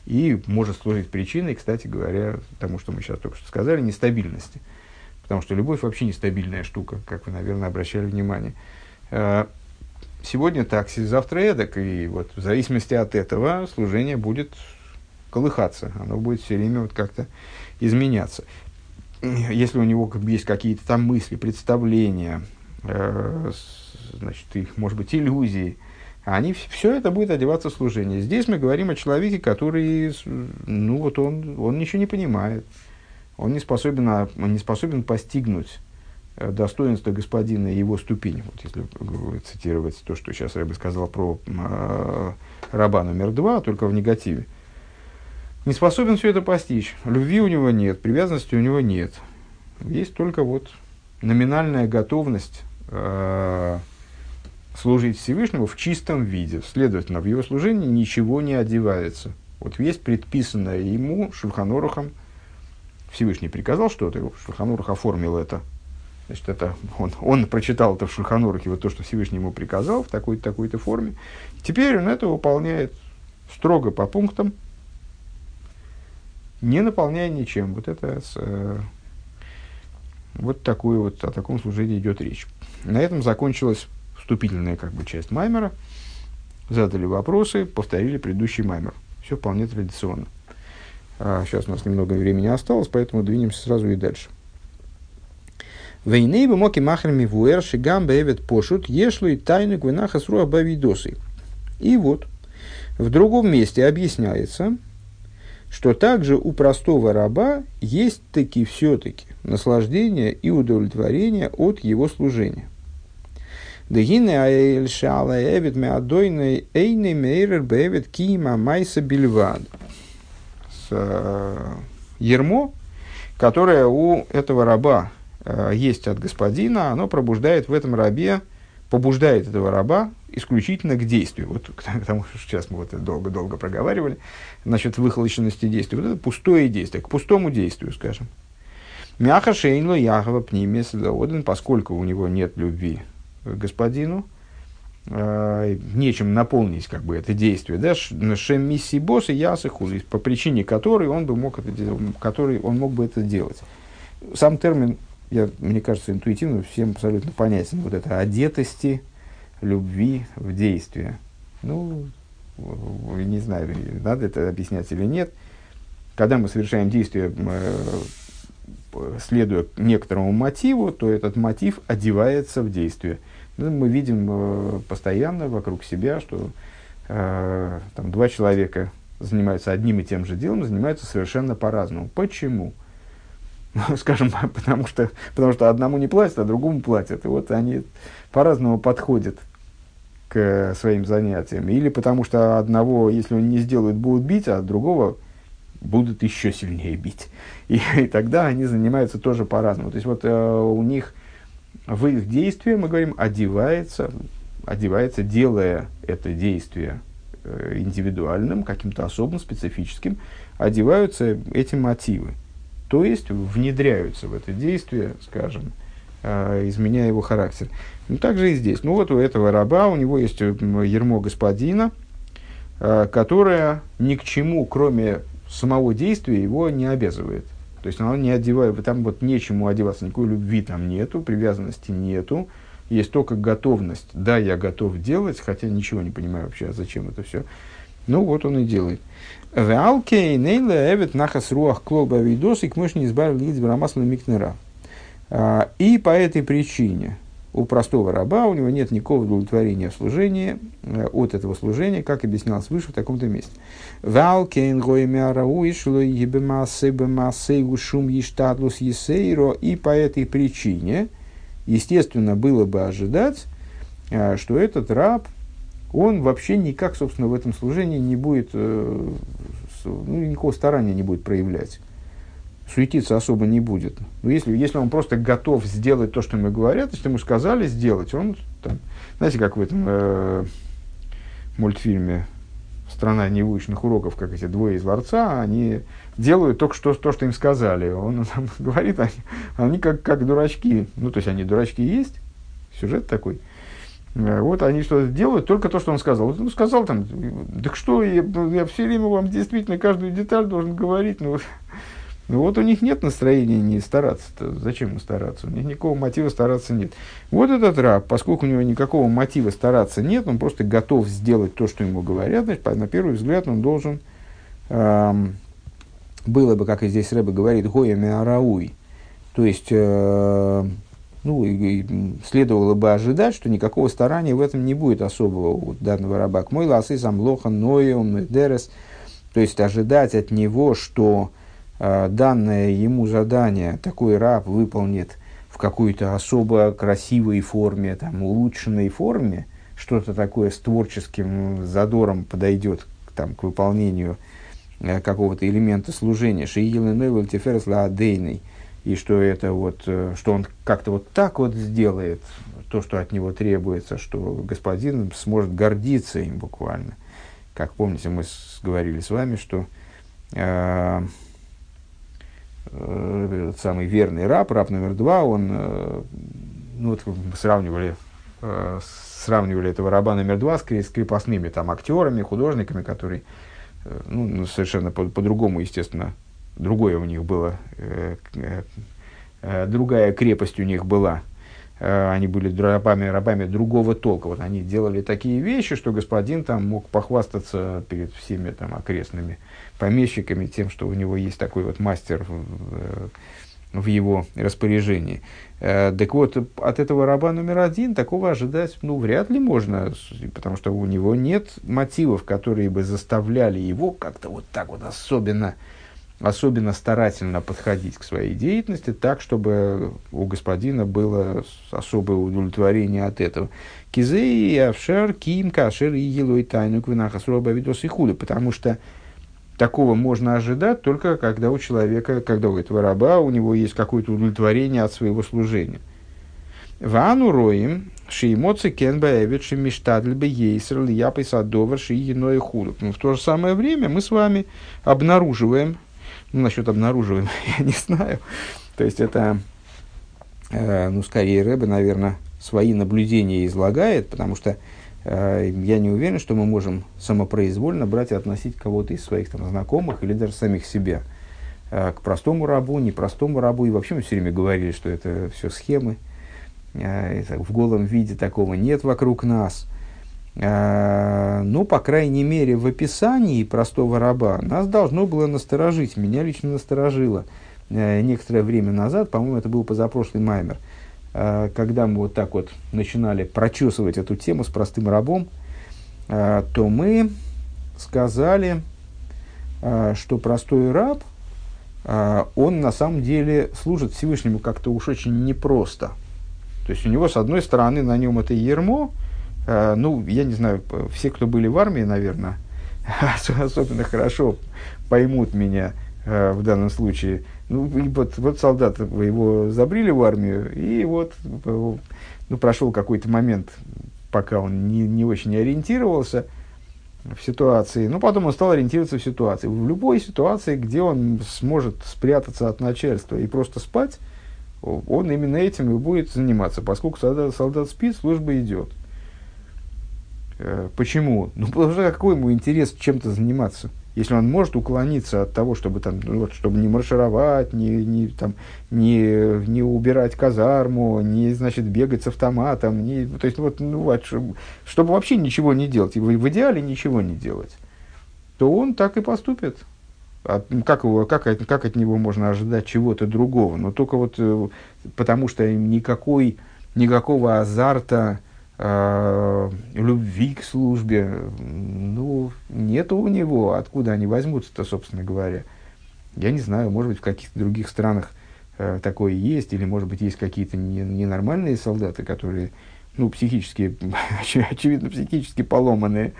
S1: И может служить причиной, кстати говоря, тому, что мы сейчас только что сказали, нестабильности. Потому что любовь вообще нестабильная штука, как вы, наверное, обращали внимание. А, сегодня так, завтра эдак, и вот в зависимости от этого служение будет колыхаться, оно будет все время вот как-то изменяться. Если у него есть какие-то там мысли, представления, э, значит, их, может быть, иллюзии, они, все это будет одеваться в служение. Здесь мы говорим о человеке, который, ну вот он, он ничего не понимает, он не способен, он не способен постигнуть достоинство господина и его ступень. Вот если цитировать то, что сейчас я бы сказал про э, раба номер два, только в негативе. Не способен все это постичь. Любви у него нет, привязанности у него нет. Есть только вот номинальная готовность э, служить Всевышнему в чистом виде. Следовательно, в его служении ничего не одевается. Вот есть предписанное ему Шульханорухом. Всевышний приказал что-то, Шульханорух оформил это. Значит, это он, он прочитал это в Шульханорухе, вот то, что Всевышний ему приказал, в такой-то, такой-то форме. Теперь он это выполняет строго по пунктам, не наполняя ничем. Вот это с, э, вот такое вот, о таком служении идет речь. На этом закончилась вступительная как бы, часть Маймера, задали вопросы, повторили предыдущий Маймер. Все вполне традиционно. А сейчас у нас немного времени осталось, поэтому двинемся сразу и дальше. Войны бы моки махрами вуэр шигам бэвет пошут ешлу и тайну гвенаха сруа бавидосы. И вот, в другом месте объясняется, что также у простого раба есть таки все-таки наслаждение и удовлетворение от его служения. Дегине аэль шала эвид меадойный эйный мейрер бэвид кима майса бельвад. Э, ермо, которое у этого раба э, есть от господина, оно пробуждает в этом рабе, побуждает этого раба исключительно к действию. Вот потому что сейчас мы вот долго-долго проговаривали насчет выхолощенности действия. Вот это пустое действие, к пустому действию, скажем. Мяха шейнло яхова пнимес поскольку у него нет любви господину, э, нечем наполнить как бы это действие, да, шем миссии босса ясы хулис, по причине которой он бы мог это, который он мог бы это делать. Сам термин, я, мне кажется, интуитивно всем абсолютно понятен. Вот это одетости любви в действие. Ну, не знаю, надо это объяснять или нет. Когда мы совершаем действие, э, следуя некоторому мотиву, то этот мотив одевается в действие. Ну, мы видим э, постоянно вокруг себя, что э, там два человека занимаются одним и тем же делом, занимаются совершенно по-разному. Почему? Скажем, потому что, потому что одному не платят, а другому платят. И вот они по-разному подходят к своим занятиям. Или потому что одного, если он не сделает, будут бить, а другого будут еще сильнее бить. И, и тогда они занимаются тоже по-разному. То есть вот э, у них в их действие, мы говорим, одевается, одевается, делая это действие э, индивидуальным, каким-то особым, специфическим, одеваются эти мотивы. То есть внедряются в это действие, скажем, э, изменяя его характер. Ну, так же и здесь. Ну, вот у этого раба, у него есть ермо господина, э, которое ни к чему, кроме самого действия, его не обязывает. То есть она не одевает, там вот нечему одеваться, никакой любви там нету, привязанности нету. Есть только готовность. Да, я готов делать, хотя ничего не понимаю вообще, зачем это все. Ну вот он и делает. Веалкей нейле эвет нахас руах клоба видос и кмыш не избавил лиц микнера. А, и по этой причине у простого раба у него нет никакого удовлетворения в служении, э, от этого служения, как объяснялось выше в таком-то месте. Есейро. И по этой причине, естественно, было бы ожидать, э, что этот раб, он вообще никак, собственно, в этом служении не будет, э, ну, никакого старания не будет проявлять. Суетиться особо не будет. Но если, если он просто готов сделать то, что ему говорят, если ему сказали сделать, он, там, знаете, как в этом э, мультфильме «Страна невыученных уроков», как эти двое из ларца, они делают только что, то, что им сказали. Он там, говорит, они, они как, как дурачки. Ну, то есть, они дурачки есть, сюжет такой – вот они что делают, только то, что он сказал. Вот он сказал там, так что, я, я все время вам действительно каждую деталь должен говорить. Ну, ну вот у них нет настроения не стараться. -то. Зачем им стараться? У них никакого мотива стараться нет. Вот этот раб, поскольку у него никакого мотива стараться нет, он просто готов сделать то, что ему говорят, значит, на первый взгляд он должен, эм, было бы, как и здесь Рэбе говорит, гоя меарауй. То есть, э, ну, и, и следовало бы ожидать, что никакого старания в этом не будет особого у данного раба. Мой ласы самлоха ноем дерес. То есть ожидать от него, что э, данное ему задание такой раб выполнит в какой-то особо красивой форме, там, улучшенной форме, что-то такое с творческим задором подойдет там, к выполнению э, какого-то элемента служения. Шиилы Нойвель Теферес Ладейный – и что это вот, э, что он как-то вот так вот сделает то, что от него требуется, что господин сможет гордиться им буквально. Как помните, мы с, говорили с вами, что э, э, самый верный раб, раб номер два, он, э, ну вот сравнивали, э, сравнивали этого раба номер два с, с крепостными там актерами, художниками, которые э, ну, совершенно по- по-другому, естественно, другое у них было, э, э, э, другая крепость у них была. Они были рабами, рабами другого толка. Вот они делали такие вещи, что господин там мог похвастаться перед всеми там окрестными помещиками тем, что у него есть такой вот мастер в, его распоряжении. Так вот, от этого раба номер один такого ожидать ну, вряд ли можно, потому что у него нет мотивов, которые бы заставляли его как-то вот так вот особенно особенно старательно подходить к своей деятельности так, чтобы у господина было особое удовлетворение от этого. Кизей, Авшер, Ким, Кашер и Елой Тайну Квинахасуроба Видос и Хули, потому что такого можно ожидать только когда у человека, когда у этого раба, у него есть какое-то удовлетворение от своего служения. Вану роем, шиемоци кенба эвид шимиштадль бы ейсер лияпай садовар ши иное худу. В то же самое время мы с вами обнаруживаем, ну, насчет обнаруживаем, я не знаю. То есть это, э, ну, скорее Рэбе, наверное, свои наблюдения излагает, потому что э, я не уверен, что мы можем самопроизвольно брать и относить кого-то из своих там, знакомых или даже самих себя э, к простому рабу, непростому рабу. И вообще мы все время говорили, что это все схемы. Э, в голом виде такого нет вокруг нас – ну, по крайней мере, в описании простого раба нас должно было насторожить, меня лично насторожило э, некоторое время назад, по-моему, это был позапрошлый маймер, э, когда мы вот так вот начинали прочесывать эту тему с простым рабом, то мы сказали, что простой раб, он на самом деле служит Всевышнему как-то уж очень непросто. То есть у него, с одной стороны, на нем это ермо, Э, ну, я не знаю, все, кто были в армии, наверное, особенно хорошо поймут меня э, в данном случае. Ну, и вот, вот солдат, его забрили в армию, и вот ну, прошел какой-то момент, пока он не, не очень ориентировался в ситуации, но потом он стал ориентироваться в ситуации. В любой ситуации, где он сможет спрятаться от начальства и просто спать, он именно этим и будет заниматься. Поскольку солдат, солдат спит, служба идет. Э, почему? Ну, потому что какой ему интерес чем-то заниматься? Если он может уклониться от того, чтобы, там, ну, вот, чтобы не маршировать, не, не, там, не, не убирать казарму, не значит, бегать с автоматом, не, то есть, вот, ну, вот, чтобы, вообще ничего не делать, и в, в идеале ничего не делать, то он так и поступит. А как, его, как, как от него можно ожидать чего-то другого? Но только вот э, потому что никакой, никакого азарта, любви к службе, ну, нету у него, откуда они возьмутся-то, собственно говоря. Я не знаю, может быть, в каких-то других странах э, такое есть, или, может быть, есть какие-то не, ненормальные солдаты, которые ну, психически, очевидно, психически поломанные,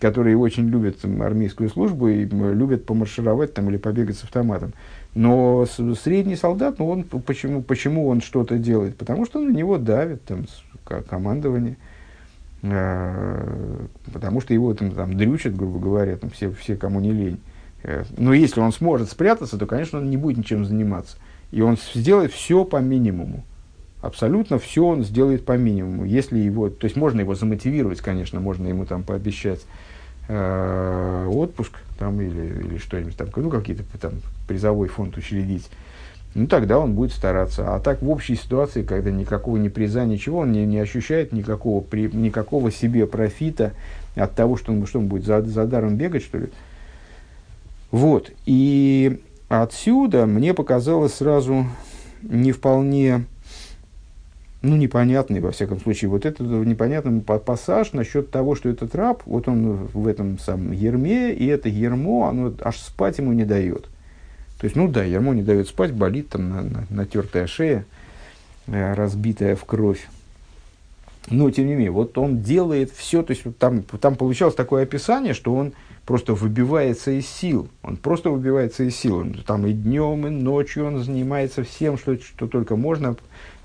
S1: которые очень любят там, армейскую службу и любят помаршировать там, или побегать с автоматом. Но средний солдат, ну, он, почему, почему он что-то делает? Потому что на него давит там, командование. Э, потому что его там, там дрючат, грубо говоря, там, все, все, кому не лень. Э, но если он сможет спрятаться, то, конечно, он не будет ничем заниматься. И он сделает все по минимуму. Абсолютно все он сделает по минимуму. Если его, то есть можно его замотивировать, конечно, можно ему там пообещать э, отпуск там, или, или что-нибудь там, ну, какие-то там призовой фонд учредить. Ну, тогда он будет стараться. А так в общей ситуации, когда никакого ни приза, ничего, он не, не ощущает никакого, при, никакого себе профита от того, что он, что он будет за, за даром бегать, что ли. Вот. И отсюда мне показалось сразу не вполне, ну, непонятный, во всяком случае, вот этот непонятный пассаж насчет того, что этот раб, вот он в этом самом ерме, и это ермо, оно аж спать ему не дает. То есть, ну да, ермо не дает спать, болит там на, на, натертая шея, э, разбитая в кровь. Но, тем не менее, вот он делает все, то есть, там, там получалось такое описание, что он просто выбивается из сил. Он просто выбивается из сил. Там и днем, и ночью он занимается всем, что, что только можно.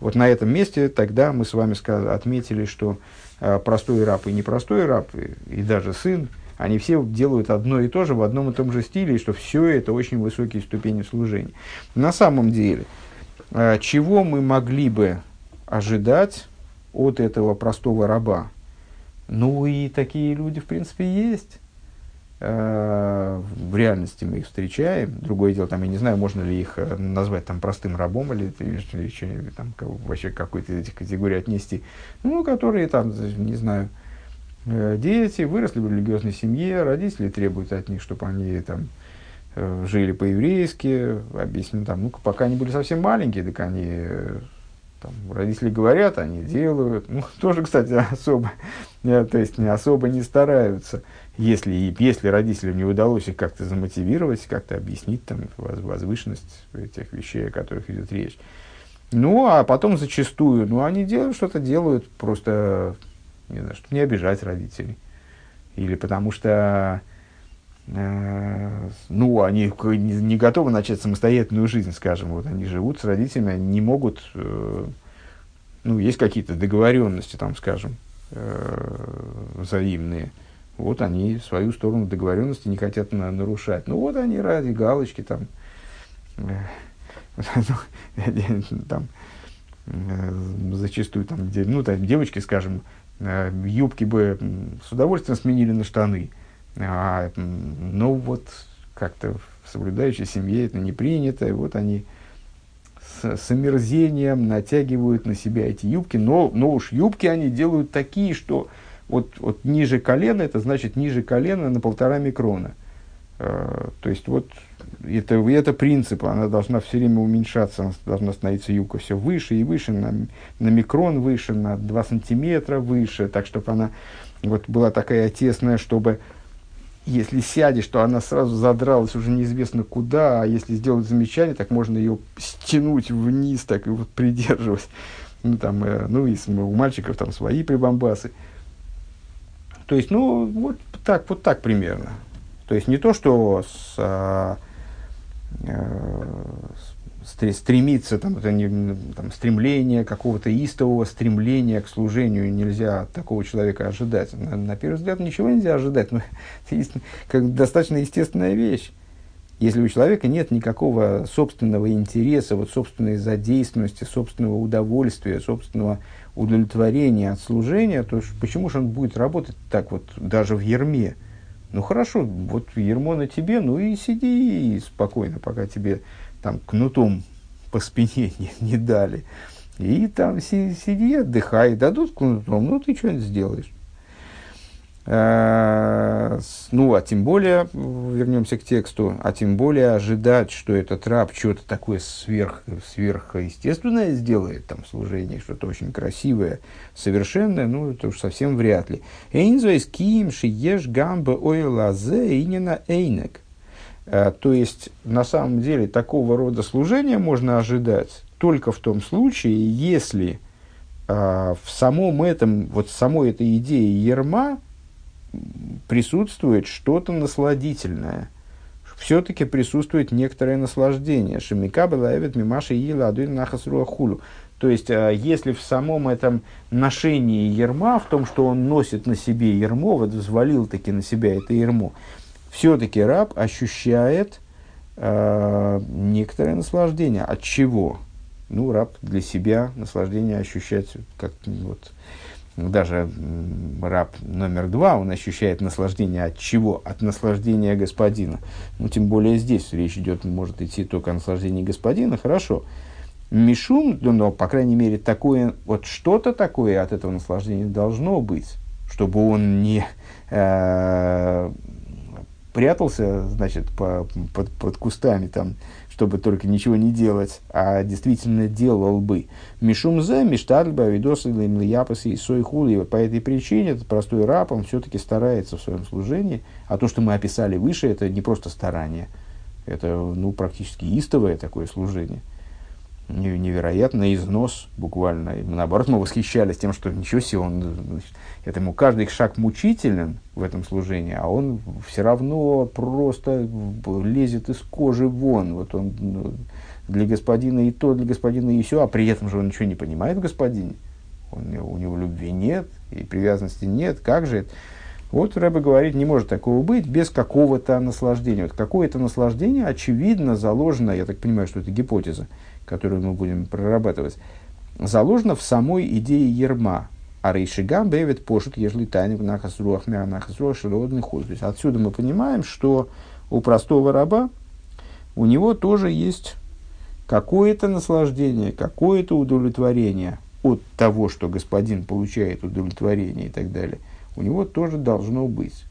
S1: Вот на этом месте тогда мы с вами отметили, что э, простой раб и непростой раб, и, и даже сын, они все делают одно и то же в одном и том же стиле, и что все это очень высокие ступени служения. На самом деле, э, чего мы могли бы ожидать от этого простого раба? Ну и такие люди, в принципе, есть. Э, в реальности мы их встречаем. Другое дело, там, я не знаю, можно ли их э, назвать там простым рабом или, или, или там, вообще какой-то этих категории отнести. Ну, которые там, не знаю, дети выросли в религиозной семье, родители требуют от них, чтобы они там э, жили по-еврейски, объясню, там, ну, пока они были совсем маленькие, так они, э, там, родители говорят, они делают, ну, тоже, кстати, особо, то есть, не особо не стараются, если, если родителям не удалось их как-то замотивировать, как-то объяснить там возвышенность этих вещей, о которых идет речь. Ну, а потом зачастую, ну, они делают что-то, делают просто не знаю, чтобы не обижать родителей. Или потому что э, ну, они не, готовы начать самостоятельную жизнь, скажем. Вот они живут с родителями, не могут, э, ну, есть какие-то договоренности, там, скажем, э, взаимные. Вот они свою сторону договоренности не хотят на, нарушать. Ну, вот они ради галочки там, э, там зачастую там, ну, там, девочки, скажем, юбки бы с удовольствием сменили на штаны. А, ну вот как-то в соблюдающей семье это не принято. И вот они с, с омерзением натягивают на себя эти юбки. Но, но уж юбки они делают такие, что вот, вот ниже колена, это значит ниже колена на полтора микрона. Э, то есть вот это, это принцип, она должна все время уменьшаться, она должна становиться юбка все выше и выше, на, на микрон выше, на 2 сантиметра выше, так чтобы она вот была такая тесная, чтобы если сядешь, то она сразу задралась уже неизвестно куда, а если сделать замечание, так можно ее стянуть вниз, так и вот придерживать. Ну, там, э, ну и у мальчиков там свои прибамбасы. То есть, ну, вот так, вот так примерно. То есть не то, что с, а, стремиться, там, это не, там, стремление какого-то истового стремления к служению нельзя от такого человека ожидать. На, на первый взгляд ничего нельзя ожидать, но это как достаточно естественная вещь. Если у человека нет никакого собственного интереса, вот собственной задействованности, собственного удовольствия, собственного удовлетворения от служения, то почему же он будет работать так вот даже в ерме? Ну хорошо, вот ермо на тебе, ну и сиди спокойно, пока тебе там кнутом по спине не, не дали. И там си, сиди, отдыхай, дадут кнутом, ну ты что-нибудь сделаешь. Э, ну, а тем более, вернемся к тексту, а тем более ожидать, что этот раб что-то такое сверх, сверхъестественное сделает, там, служение, что-то очень красивое, совершенное, ну, это уж совсем вряд ли. Эйнзвейс ким еш гамба ойлазе инина эйнек. Э, то есть, на самом деле, такого рода служения можно ожидать только в том случае, если а, в самом этом, вот самой этой идее ерма присутствует что-то насладительное. Все-таки присутствует некоторое наслаждение. Шемика была эвет мимаши ила адуин нахасруа хулу. То есть, а, если в самом этом ношении ерма, в том, что он носит на себе ермо, вот взвалил таки на себя это ермо, все-таки раб ощущает э, некоторое наслаждение. От чего? Ну, раб для себя наслаждение ощущает, как вот, даже раб номер два, он ощущает наслаждение от чего? От наслаждения господина. Ну, тем более здесь речь идет, может идти только о наслаждении господина, хорошо. Мишум, ну, но, по крайней мере, такое, вот что-то такое от этого наслаждения должно быть, чтобы он не э, прятался, значит, по, под, под кустами там, чтобы только ничего не делать, а действительно делал бы. Мишум за миштарльба видосы япасы и сой хули. Вот по этой причине этот простой раб, он все-таки старается в своем служении. А то, что мы описали выше, это не просто старание. Это ну, практически истовое такое служение невероятный износ буквально. Наоборот, мы восхищались тем, что ничего себе, он, значит, это ему каждый шаг мучителен в этом служении, а он все равно просто лезет из кожи вон. Вот он ну, для господина и то, для господина и все, а при этом же он ничего не понимает в господине. Он, у него любви нет, и привязанности нет. Как же это? Вот Рэбе говорит, не может такого быть без какого-то наслаждения. Вот какое-то наслаждение, очевидно, заложено, я так понимаю, что это гипотеза, которую мы будем прорабатывать, заложено в самой идее ерма. А рейшигам бевит пошут, ежели тайник нахасруах мяр нахасруах шелодный ход. То есть отсюда мы понимаем, что у простого раба у него тоже есть какое-то наслаждение, какое-то удовлетворение от того, что господин получает удовлетворение и так далее. У него тоже должно быть.